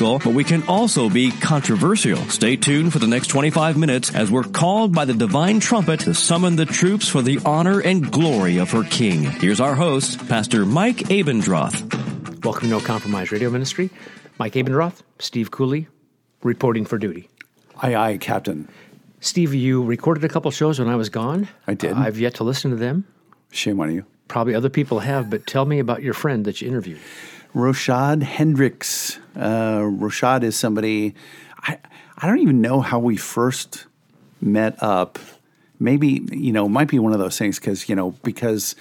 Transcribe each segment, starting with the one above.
but we can also be controversial. Stay tuned for the next 25 minutes as we're called by the divine trumpet to summon the troops for the honor and glory of her King. Here's our host, Pastor Mike Abendroth. Welcome to No Compromise Radio Ministry. Mike Abendroth, Steve Cooley, reporting for duty. Aye, aye, Captain. Steve, you recorded a couple shows when I was gone. I did. I've yet to listen to them. Shame on you. Probably other people have, but tell me about your friend that you interviewed. Roshad Hendricks. Uh, Roshad is somebody, I, I don't even know how we first met up. Maybe, you know, might be one of those things because, you know, because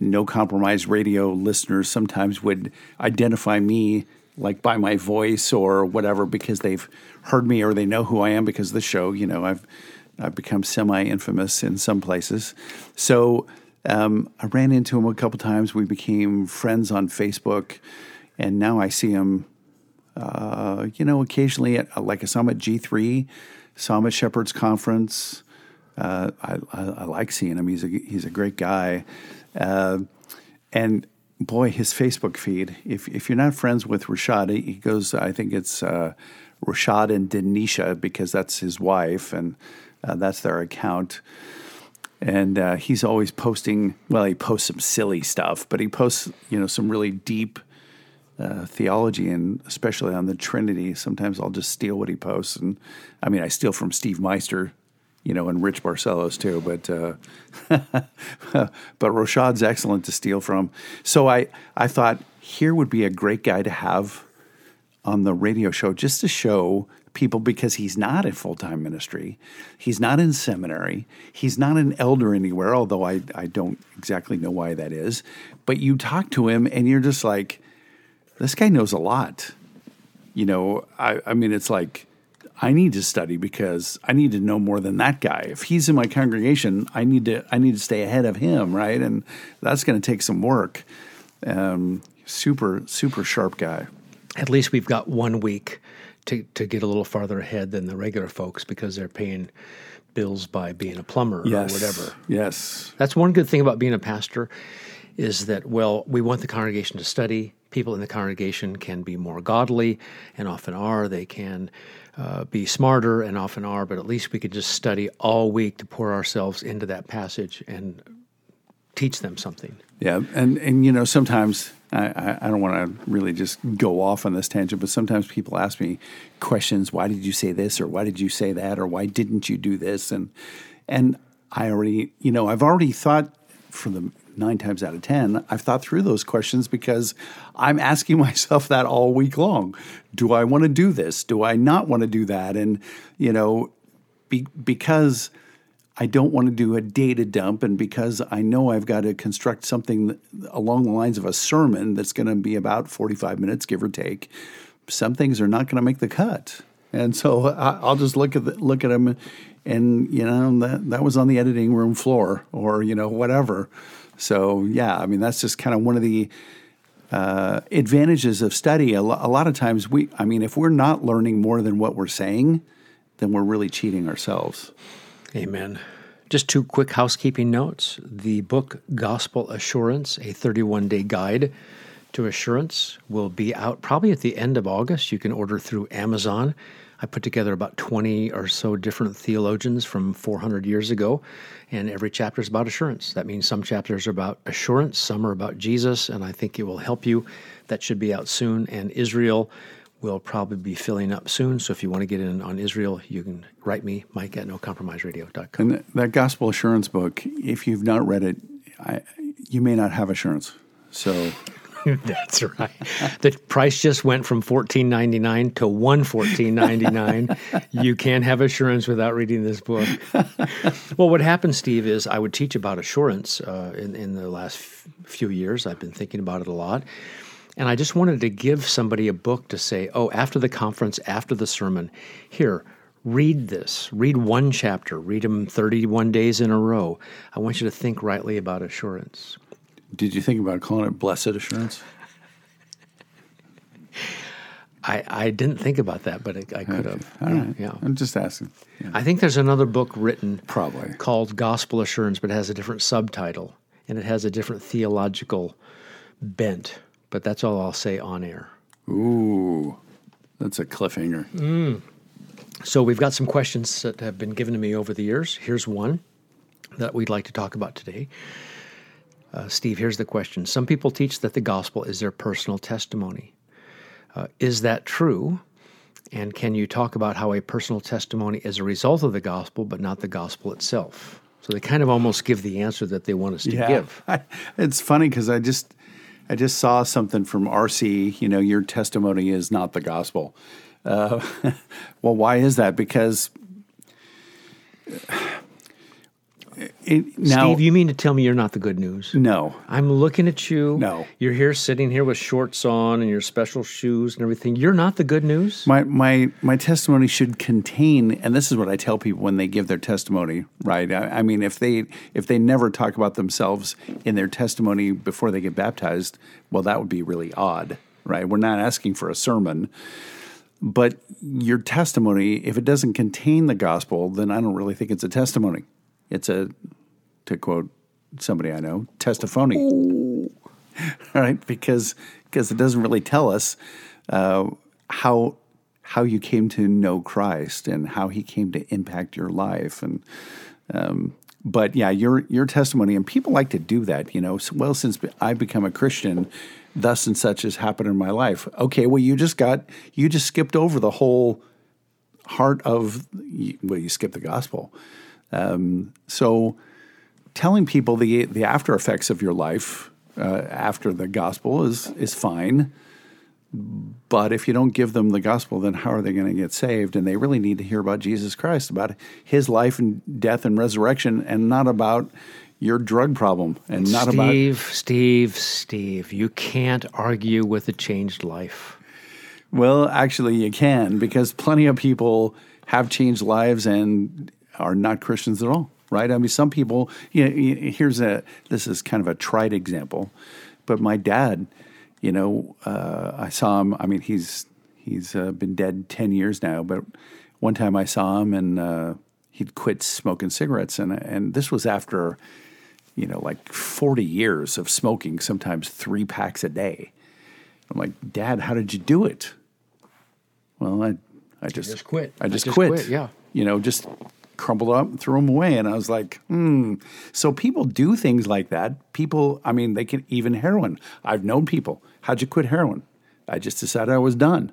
no compromise radio listeners sometimes would identify me like by my voice or whatever because they've heard me or they know who I am because of the show. You know, I've I've become semi infamous in some places. So um, I ran into him a couple times. We became friends on Facebook, and now I see him. Uh, you know, occasionally at like I saw him at G three, saw him at Shepherd's Conference. Uh, I, I, I, like seeing him. He's a he's a great guy, uh, and boy, his Facebook feed. If if you're not friends with Rashad, he goes. I think it's uh, Rashad and Denisha because that's his wife, and uh, that's their account and uh, he's always posting. Well, he posts some silly stuff, but he posts you know some really deep uh, theology, and especially on the Trinity. Sometimes I'll just steal what he posts, and I mean I steal from Steve Meister, you know, and Rich Barcellos too. But uh, but Roshad's excellent to steal from. So I I thought here would be a great guy to have on the radio show just to show people because he's not in full time ministry. He's not in seminary. He's not an elder anywhere, although I, I don't exactly know why that is. But you talk to him and you're just like, this guy knows a lot. You know, I, I mean, it's like, I need to study because I need to know more than that guy. If he's in my congregation, I need to I need to stay ahead of him, right? And that's going to take some work. Um, super super sharp guy. At least we've got one week to, to get a little farther ahead than the regular folks because they're paying bills by being a plumber yes. or whatever. Yes. That's one good thing about being a pastor is that, well, we want the congregation to study. People in the congregation can be more godly and often are. They can uh, be smarter and often are, but at least we could just study all week to pour ourselves into that passage and teach them something. Yeah, and and you know sometimes I, I don't want to really just go off on this tangent, but sometimes people ask me questions. Why did you say this, or why did you say that, or why didn't you do this? And and I already, you know, I've already thought for the nine times out of ten, I've thought through those questions because I'm asking myself that all week long. Do I want to do this? Do I not want to do that? And you know, be, because I don't want to do a data dump, and because I know I've got to construct something along the lines of a sermon that's going to be about 45 minutes, give or take, some things are not going to make the cut. And so I'll just look at the, look at them, and you know that that was on the editing room floor, or you know whatever. So yeah, I mean that's just kind of one of the uh, advantages of study. A, lo- a lot of times we, I mean, if we're not learning more than what we're saying, then we're really cheating ourselves. Amen. Just two quick housekeeping notes. The book Gospel Assurance, a 31 day guide to assurance, will be out probably at the end of August. You can order through Amazon. I put together about 20 or so different theologians from 400 years ago, and every chapter is about assurance. That means some chapters are about assurance, some are about Jesus, and I think it will help you. That should be out soon. And Israel will probably be filling up soon. So if you want to get in on Israel, you can write me, Mike at nocompromiseradio.com. And that Gospel Assurance book, if you've not read it, I, you may not have assurance. So That's right. The price just went from fourteen ninety nine to one fourteen ninety nine. you can't have assurance without reading this book. well, what happened, Steve, is I would teach about assurance uh, in in the last f- few years. I've been thinking about it a lot, And I just wanted to give somebody a book to say, oh, after the conference, after the sermon, here, read this. Read one chapter. Read them 31 days in a row. I want you to think rightly about assurance. Did you think about calling it blessed assurance? I, I didn't think about that, but I, I could have. All right. Yeah. I'm just asking. Yeah. I think there's another book written Probably. called Gospel Assurance, but it has a different subtitle and it has a different theological bent. But that's all I'll say on air. Ooh, that's a cliffhanger. So we've got some questions that have been given to me over the years. Here's one that we'd like to talk about today. Uh, Steve, here's the question. Some people teach that the gospel is their personal testimony. Uh, is that true? And can you talk about how a personal testimony is a result of the gospel, but not the gospel itself? So they kind of almost give the answer that they want us to give. it's funny because I just I just saw something from RC. You know, your testimony is not the gospel. Uh, well, why is that? Because it, now, Steve, you mean to tell me you're not the good news? no, I'm looking at you. No. You're here sitting here with shorts on and your special shoes and everything. You're not the good news? my my my testimony should contain, and this is what I tell people when they give their testimony. Right? I, I mean, if they if they never talk about themselves in their testimony before they get baptized, well, that would be really odd. Right? We're not asking for a sermon. But your testimony, if it doesn't contain the gospel, then I don't really think it's a testimony. It's a, to quote somebody I know, testiphony. All right, because because it doesn't really tell us uh, how how you came to know Christ and how He came to impact your life and. Um, but yeah, your your testimony, and people like to do that. You know, so, well, since I've become a Christian, thus and such has happened in my life. Okay, well, you just got you just skipped over the whole heart of well, you skipped the gospel. Um, so, telling people the the after effects of your life uh, after the gospel is is fine. But if you don't give them the gospel, then how are they going to get saved? And they really need to hear about Jesus Christ, about his life and death and resurrection, and not about your drug problem and not about Steve, Steve, Steve, you can't argue with a changed life. Well, actually, you can because plenty of people have changed lives and are not Christians at all, right? I mean, some people. You know, here's a this is kind of a trite example, but my dad, you know, uh, I saw him. I mean, he's he's uh, been dead ten years now, but one time I saw him and uh, he'd quit smoking cigarettes, and and this was after, you know, like forty years of smoking, sometimes three packs a day. I'm like, Dad, how did you do it? Well, I, I just, just quit. I I just, just quit. quit, yeah. You know, just crumbled up threw them away. And I was like, hmm. So people do things like that. People, I mean, they can even heroin. I've known people. How'd you quit heroin? I just decided I was done.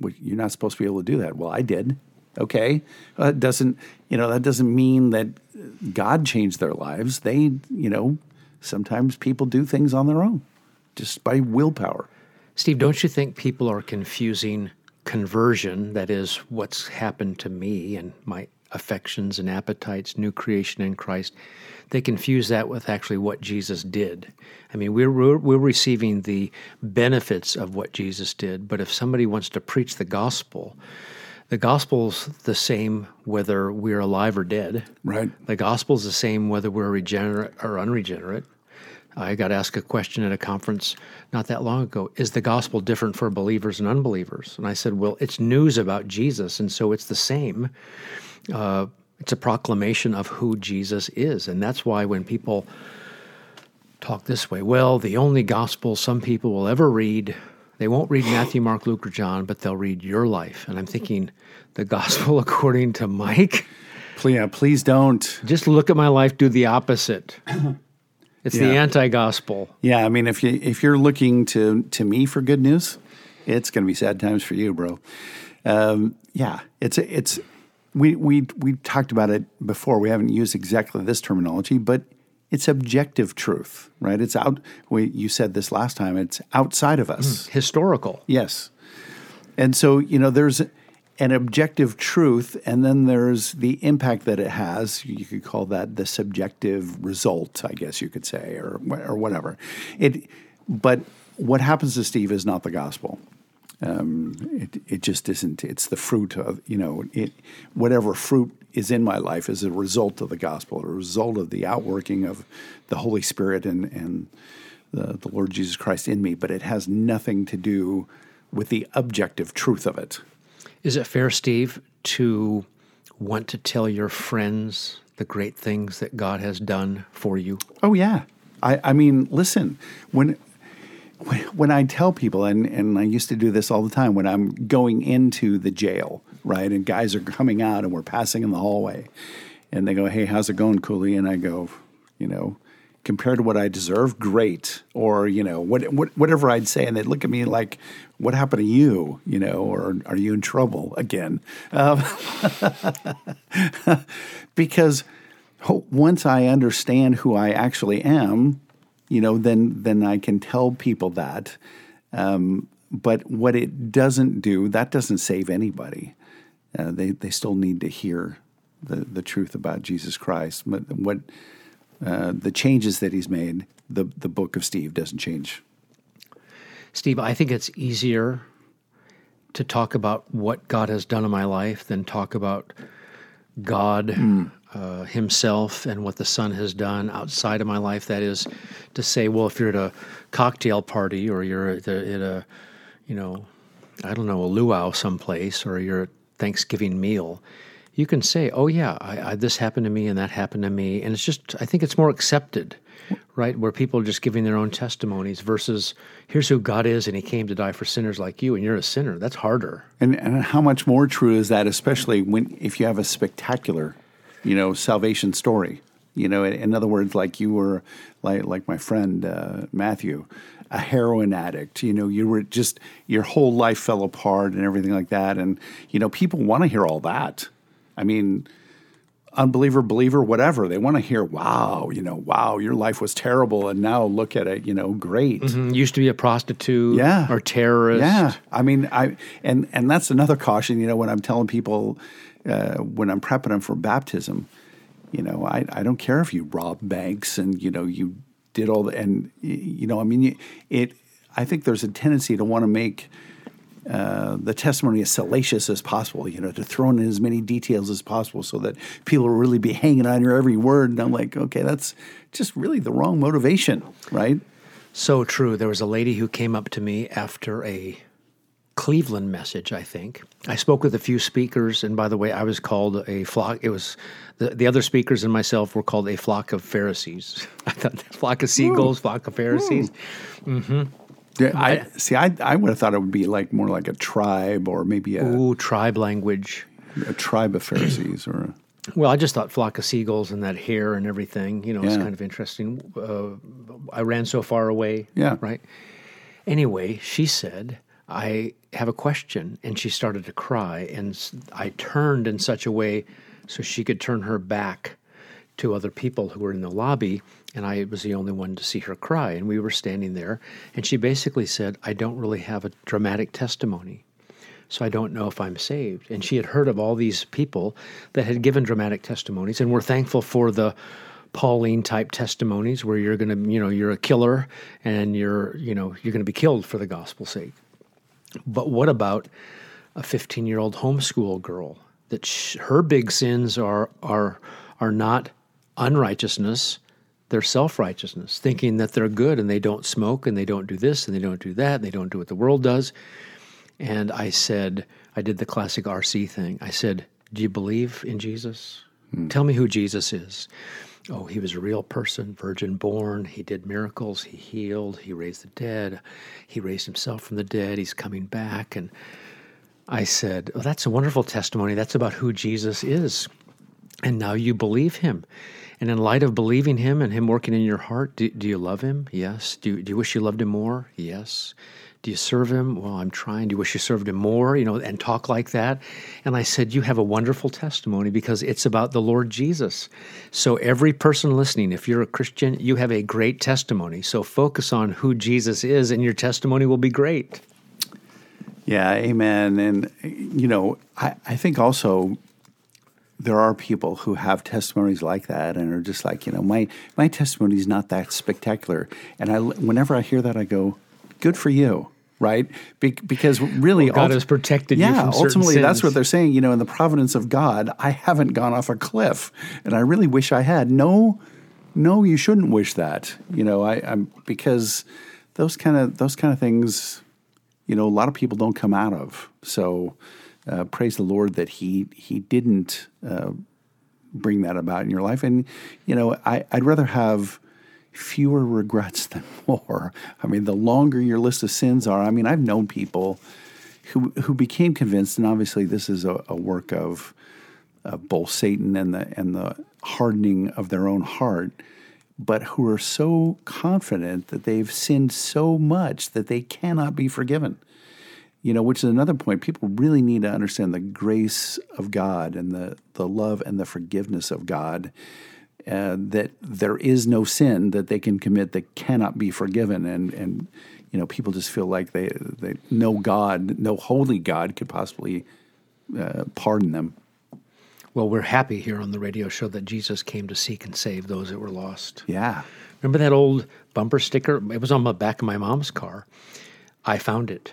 Well, you're not supposed to be able to do that. Well, I did. Okay. Well, that doesn't, you know, that doesn't mean that God changed their lives. They, you know, sometimes people do things on their own just by willpower. Steve, don't you think people are confusing conversion, that is, what's happened to me and my affections and appetites, new creation in Christ? They confuse that with actually what Jesus did. I mean, we're, we're, we're receiving the benefits of what Jesus did, but if somebody wants to preach the gospel, the gospel's the same whether we're alive or dead. Right. The gospel's the same whether we're regenerate or unregenerate. I got asked a question at a conference not that long ago Is the gospel different for believers and unbelievers? And I said, Well, it's news about Jesus, and so it's the same. Uh, it's a proclamation of who Jesus is. And that's why when people talk this way, well, the only gospel some people will ever read, they won't read Matthew, Mark, Luke, or John, but they'll read your life. And I'm thinking, the gospel according to Mike? Please, yeah, please don't. Just look at my life, do the opposite. It's the anti-gospel. Yeah, I mean, if you if you're looking to to me for good news, it's going to be sad times for you, bro. Um, yeah, it's it's we we we talked about it before. We haven't used exactly this terminology, but it's objective truth, right? It's out. We, you said this last time. It's outside of us. Hmm, historical. Yes. And so, you know, there's an objective truth, and then there's the impact that it has. You could call that the subjective result, I guess you could say, or or whatever. It, but what happens to Steve is not the gospel. Um, it, it just isn't. It's the fruit of, you know, it, whatever fruit is in my life is a result of the gospel, a result of the outworking of the Holy Spirit and, and the, the Lord Jesus Christ in me, but it has nothing to do with the objective truth of it. Is it fair, Steve, to want to tell your friends the great things that God has done for you? Oh, yeah. I, I mean, listen, when when I tell people, and, and I used to do this all the time, when I'm going into the jail, right, and guys are coming out and we're passing in the hallway, and they go, Hey, how's it going, Cooley? And I go, You know, compared to what I deserve, great. Or, you know, what, what, whatever I'd say. And they'd look at me like, What happened to you? You know, or are you in trouble again? Um, because once I understand who I actually am, you know, then then I can tell people that. Um, but what it doesn't do, that doesn't save anybody. Uh, they they still need to hear the the truth about Jesus Christ. But what uh, the changes that He's made, the the Book of Steve doesn't change. Steve, I think it's easier to talk about what God has done in my life than talk about God mm. Uh, Himself and what the Son has done outside of my life. That is to say, well, if you're at a cocktail party or you're at a, at a you know, I don't know, a luau someplace or you're at Thanksgiving meal, you can say, oh, yeah, I, I, this happened to me and that happened to me. And it's just, I think it's more accepted right? Where people are just giving their own testimonies versus here's who God is and he came to die for sinners like you and you're a sinner. That's harder. And, and how much more true is that, especially when if you have a spectacular, you know, salvation story? You know, in other words, like you were, like like my friend uh, Matthew, a heroin addict. You know, you were just your whole life fell apart and everything like that. And you know, people want to hear all that. I mean, unbeliever, believer, whatever. They want to hear, wow, you know, wow, your life was terrible. And now look at it, you know, great. Mm-hmm. Used to be a prostitute yeah. or terrorist. Yeah. I mean, I, and, and that's another caution, you know, when I'm telling people, uh, when I'm prepping them for baptism, you know, I, I don't care if you rob banks and, you know, you did all the, and, you know, I mean, it, I think there's a tendency to want to make, uh, the testimony as salacious as possible, you know, to throw in as many details as possible so that people will really be hanging on your every word. And I'm like, okay, that's just really the wrong motivation, right? So true. There was a lady who came up to me after a Cleveland message, I think. I spoke with a few speakers, and by the way, I was called a flock. It was the, the other speakers and myself were called a flock of Pharisees. I thought flock of seagulls, Ooh. flock of Pharisees. Mm-hmm. Yeah, I see. I I would have thought it would be like more like a tribe or maybe a ooh tribe language, a tribe of Pharisees or. A, well, I just thought flock of seagulls and that hair and everything. You know, yeah. it's kind of interesting. Uh, I ran so far away. Yeah. Right. Anyway, she said, "I have a question," and she started to cry, and I turned in such a way so she could turn her back to other people who were in the lobby and I was the only one to see her cry. And we were standing there, and she basically said, I don't really have a dramatic testimony. So I don't know if I'm saved. And she had heard of all these people that had given dramatic testimonies, and we're thankful for the Pauline type testimonies where you're going to, you know, you're a killer and you're, you know, you're going to be killed for the gospel's sake. But what about a 15 year old homeschool girl that sh- her big sins are are are not unrighteousness they're self righteousness, thinking that they're good and they don't smoke and they don't do this and they don't do that and they don't do what the world does. And I said, I did the classic RC thing. I said, Do you believe in Jesus? Hmm. Tell me who Jesus is. Oh, he was a real person, virgin born. He did miracles. He healed. He raised the dead. He raised himself from the dead. He's coming back. And I said, Oh, that's a wonderful testimony. That's about who Jesus is. And now you believe him. And in light of believing Him and Him working in your heart, do, do you love Him? Yes. Do, do you wish you loved Him more? Yes. Do you serve Him? Well, I'm trying. Do you wish you served Him more? You know, and talk like that. And I said, You have a wonderful testimony because it's about the Lord Jesus. So, every person listening, if you're a Christian, you have a great testimony. So, focus on who Jesus is, and your testimony will be great. Yeah, amen. And, you know, I, I think also there are people who have testimonies like that and are just like, you know, my my testimony is not that spectacular. And I, whenever I hear that, I go, good for you, right? Be- because really, Well, God ulti- has protected you yeah, from certain ultimately, that's what they're saying. You know, in the providence of God, I haven't gone off a cliff, and I really wish I had. No, no, you shouldn't wish that. You know, I, I'm because those kind of those kind of things, you know, a lot of people don't come out of. So, uh, praise the Lord that he he didn't uh, bring that about in your life. And you know, I, I'd rather have fewer regrets than more. I mean, the longer your list of sins are, I mean, I've known people who who became convinced, and obviously this is a, a work of of both Satan and the and the hardening of their own heart, but who are so confident that they've sinned so much that they cannot be forgiven. You know, which is another point. People really need to understand the grace of God and the the love and the forgiveness of God. Uh, that there is no sin that they can commit that cannot be forgiven, and and you know people just feel like they they no God, no holy God could possibly uh, pardon them. Well, we're happy here on the radio show that Jesus came to seek and save those that were lost. Yeah, Remember that old bumper sticker? It was on the back of my mom's car. I found it.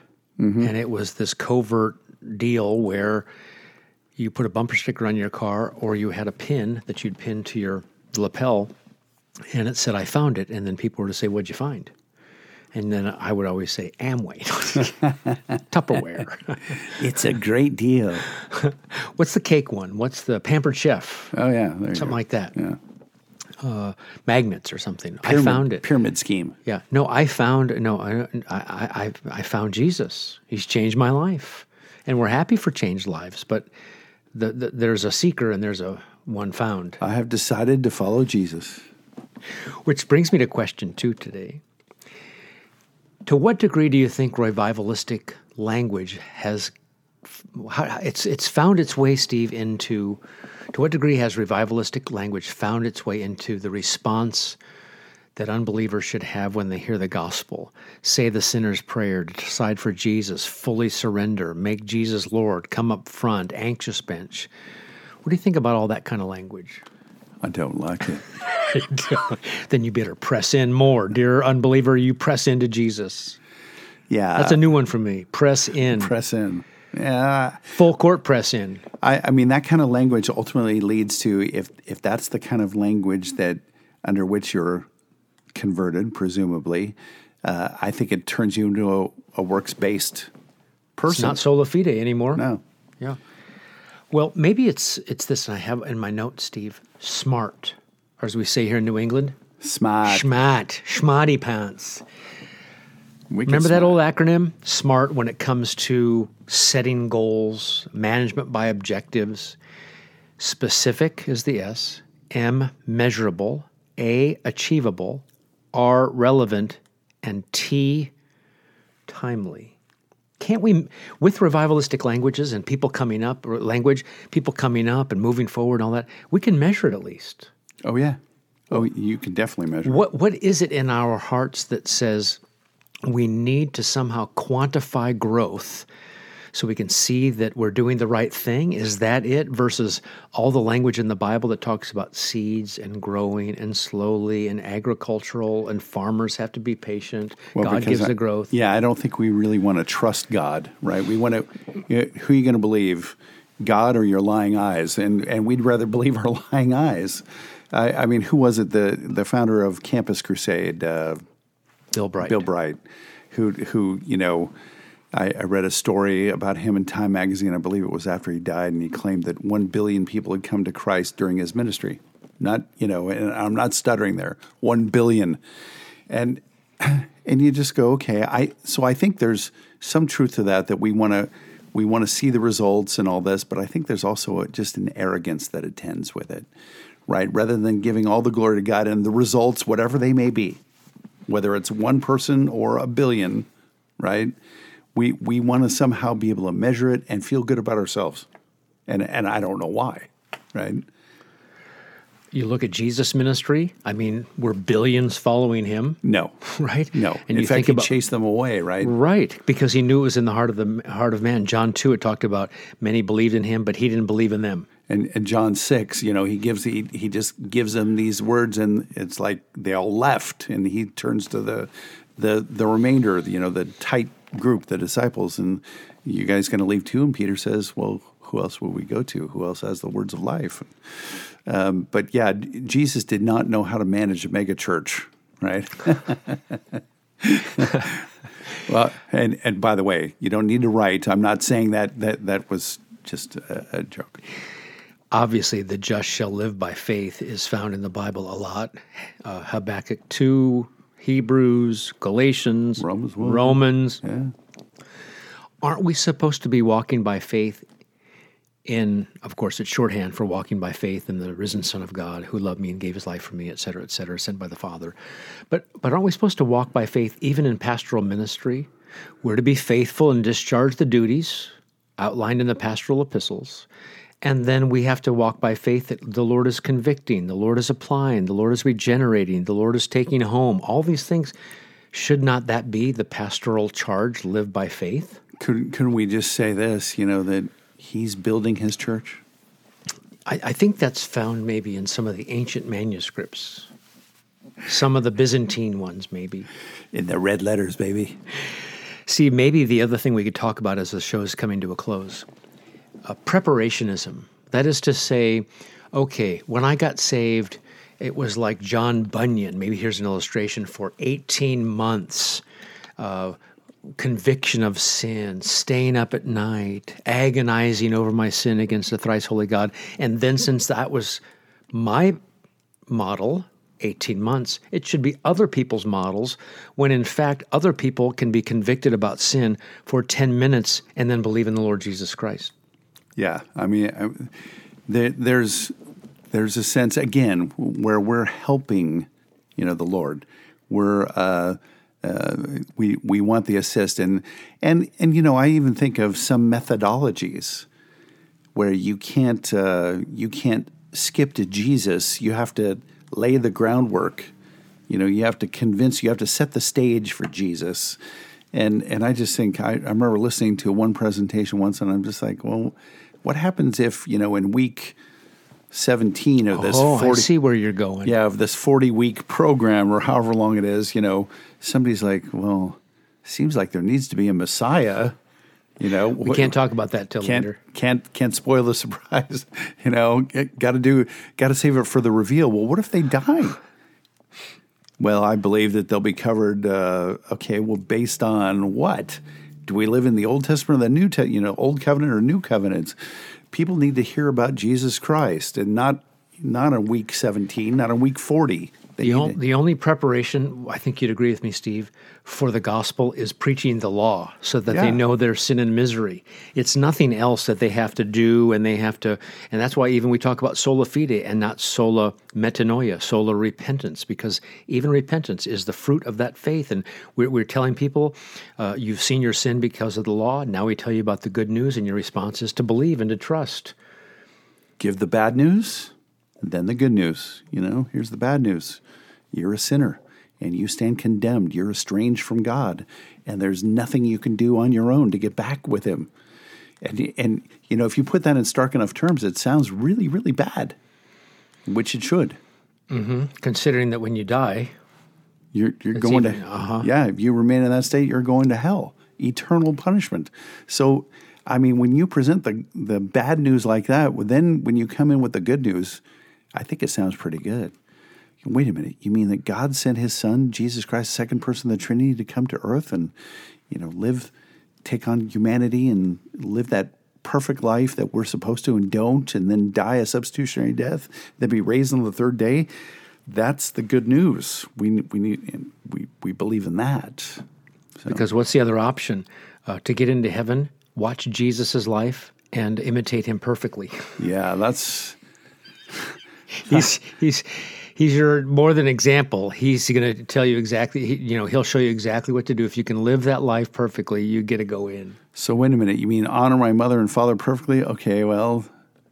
And it was this covert deal where you put a bumper sticker on your car or you had a pin that you'd pin to your lapel and it said, I found it. And then people were to say, What'd you find? And then I would always say, Amway, Tupperware. it's a great deal. What's the cake one? What's the pampered chef? Oh yeah, Something like that. Yeah. Uh, magnets or something. I found it. Pyramid scheme. Yeah. No, I found no. I, I I I found Jesus. He's changed my life, and we're happy for changed lives. But the, the, there's a seeker and there's a one found. I have decided to follow Jesus. Which brings me to question two today. To what degree do you think revivalistic language has how, it's it's found its way, Steve, into to what degree has revivalistic language found its way into the response that unbelievers should have when they hear the gospel? Say the sinner's prayer, decide for Jesus, fully surrender, make Jesus Lord, come up front, anxious bench. What do you think about all that kind of language? I don't like it. then you better press in more, dear unbeliever. You press into Jesus. Yeah, That's a new one for me. Press in, press in. Yeah, full court press in. I, I mean that kind of language ultimately leads to if if that's the kind of language that under which you're converted, presumably, uh, I think it turns you into a, a works based It's person. not sola fide anymore. no, Yeah. Well, maybe it's it's this. And I have in my notes, Steve. Smart, or as we say here in New England, smart. schmat, schmatty pants. Wicked Remember that old acronym? SMART when it comes to setting goals, management by objectives. Specific is the S, M measurable, A achievable, R relevant, and T timely. Can't we, with revivalistic languages and people coming up, or language, people coming up and moving forward and all that, we can measure it at least. Oh yeah. Oh, you can definitely measure. it. What what is it in our hearts that says we need to somehow quantify growth so we can see that we're doing the right thing? Is that it versus all the language in the Bible that talks about seeds and growing and slowly and agricultural and farmers have to be patient. Well, God gives I- the growth. Yeah, I don't think we really want to trust God, right? We want to. You know, who are you going to believe, God or your lying eyes? And and we'd rather believe our lying eyes. I, I mean, who was it? The the founder of Campus Crusade, uh, Bill Bright. Bill Bright, who who you know. I, I read a story about him in Time magazine. I believe it was after he died, and he claimed that one billion people had come to Christ during his ministry. Not, you know, and I'm not stuttering there. One billion, and and you just go, okay. I so I think there's some truth to that that we want to we want to see the results and all this, but I think there's also a, just an arrogance that attends with it, right? Rather than giving all the glory to God and the results, whatever they may be, whether it's one person or a billion, right? We we want to somehow be able to measure it and feel good about ourselves, and and I don't know why, right? You look at Jesus' ministry. I mean, we're billions following him, No, right? no. And in you fact, think he about chased them away, right? Right, because he knew it was in the heart of the heart of man. John two, it talked about many believed in him, but he didn't believe in them. And, and John six, you know, he gives he he just gives them these words, and it's like they all left, and he turns to the the the remainder, you know, the tight group, the disciples, and you guys going to leave too? And Peter says, "Well, who else will we go to? Who else has the words of life?" Um, but yeah, Jesus did not know how to manage a mega church, right? well, and and by the way, you don't need to write. I'm not saying that that that was just a, a joke. Obviously, the just shall live by faith is found in the Bible a lot. Uh, Habakkuk 2, Hebrews, Galatians, Romans. Romans. Yeah. Aren't we supposed to be walking by faith in, of course, it's shorthand for walking by faith in the risen Son of God who loved me and gave his life for me, et cetera, et cetera, sent by the Father. But, but aren't we supposed to walk by faith even in pastoral ministry? We're to be faithful and discharge the duties outlined in the pastoral epistles. And then we have to walk by faith that the Lord is convicting, the Lord is applying, the Lord is regenerating, the Lord is taking home. All these things. Should not that be the pastoral charge, live by faith? Couldn't, couldn't we just say this, you know, that he's building his church? I, I think that's found maybe in some of the ancient manuscripts, some of the Byzantine ones, maybe. In the red letters, baby. See, maybe the other thing we could talk about as the show is coming to a close preparationism. That is to say, okay, when I got saved, it was like John Bunyan. Maybe here's an illustration for 18 months. Conviction of sin, staying up at night, agonizing over my sin against the thrice holy God. And then, since that was my model, 18 months, it should be other people's models when in fact other people can be convicted about sin for 10 minutes and then believe in the Lord Jesus Christ. Yeah, I mean, there, there's there's a sense again where we're helping, you know, the Lord. We're uh, uh, we we want the assist, and and and you know, I even think of some methodologies where you can't uh, you can't skip to Jesus. You have to lay the groundwork. You know, you have to convince. You have to set the stage for Jesus. And and I just think I, I remember listening to one presentation once, and I'm just like, well, what happens if you know in week 17 of this oh, 40 I see where you're going. yeah of this 40 week program or however long it is you know somebody's like well seems like there needs to be a messiah you know. We can't talk about that till can't later. can't can't spoil the surprise you know. Got to do got to save it for the reveal. Well what if they die? Well i believe that they'll be covered uh, okay well based on what do we live in the old testament or the new te- you know old covenant or new covenants? People need to hear about jesus christ and not not on week 17 not on week 40 They The, on, the only preparation, I think you'd agree with me, Steve, for the gospel is preaching the law so that they know their sin and misery. It's nothing else that they have to do, and they have to, and that's why even we talk about sola fide and not sola metanoia, sola repentance, because even repentance is the fruit of that faith. And we're, we're telling people, uh, you've seen your sin because of the law. Now we tell you about the good news, and your response is to believe and to trust. give the bad news, then the good news. You know, here's the bad news you're a sinner and you stand condemned. You're estranged from God, and there's nothing you can do on your own to get back with Him. And, and you know, if you put that in stark enough terms, it sounds really, really bad, which it should. Considering that when you die, You're, you're going even- to, uh-huh. yeah, if you remain in that state, you're going to hell, eternal punishment. So, I mean, when you present the, the bad news like that, well, then when you come in with the good news, I think it sounds pretty good. Wait a minute, you mean that God sent his son, Jesus Christ, second person of the Trinity, to come to earth and, you know, live, take on humanity and live that perfect life that we're supposed to and don't, and then die a substitutionary death, then be raised on the third day? That's the good news. We we need we we believe in that. So, Because what's the other option? Uh, to get into heaven, watch Jesus' life and imitate him perfectly. yeah, that's he's he's he's your more than example. He's going to tell you exactly. He, you know, he'll show you exactly what to do. If you can live that life perfectly, you get to go in. so. Wait a minute, you mean honor my mother and father perfectly? Okay, well,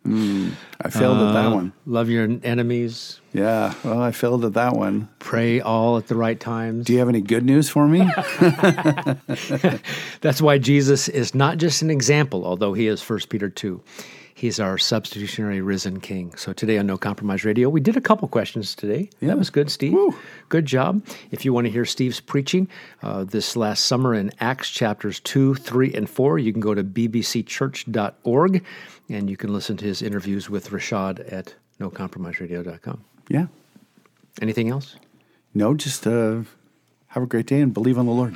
hmm, I failed at that one. Love your enemies. Yeah, well, I failed at that one. Pray all at the right times. Do you have any good news for me? That's why Jesus is not just an example, although he is First Peter two. He's our substitutionary risen King. So today on No Compromise Radio, we did a couple questions today. Yeah. That was good, Steve. Woo. Good job. If you want to hear Steve's preaching uh, this last summer in Acts chapters 2, 3, and 4, you can go to bbcchurch.org and you can listen to his interviews with Rashad at nocompromiseradio.com. Yeah. Anything else? No, just uh, have a great day and believe on the Lord.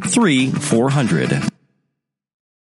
three four hundred.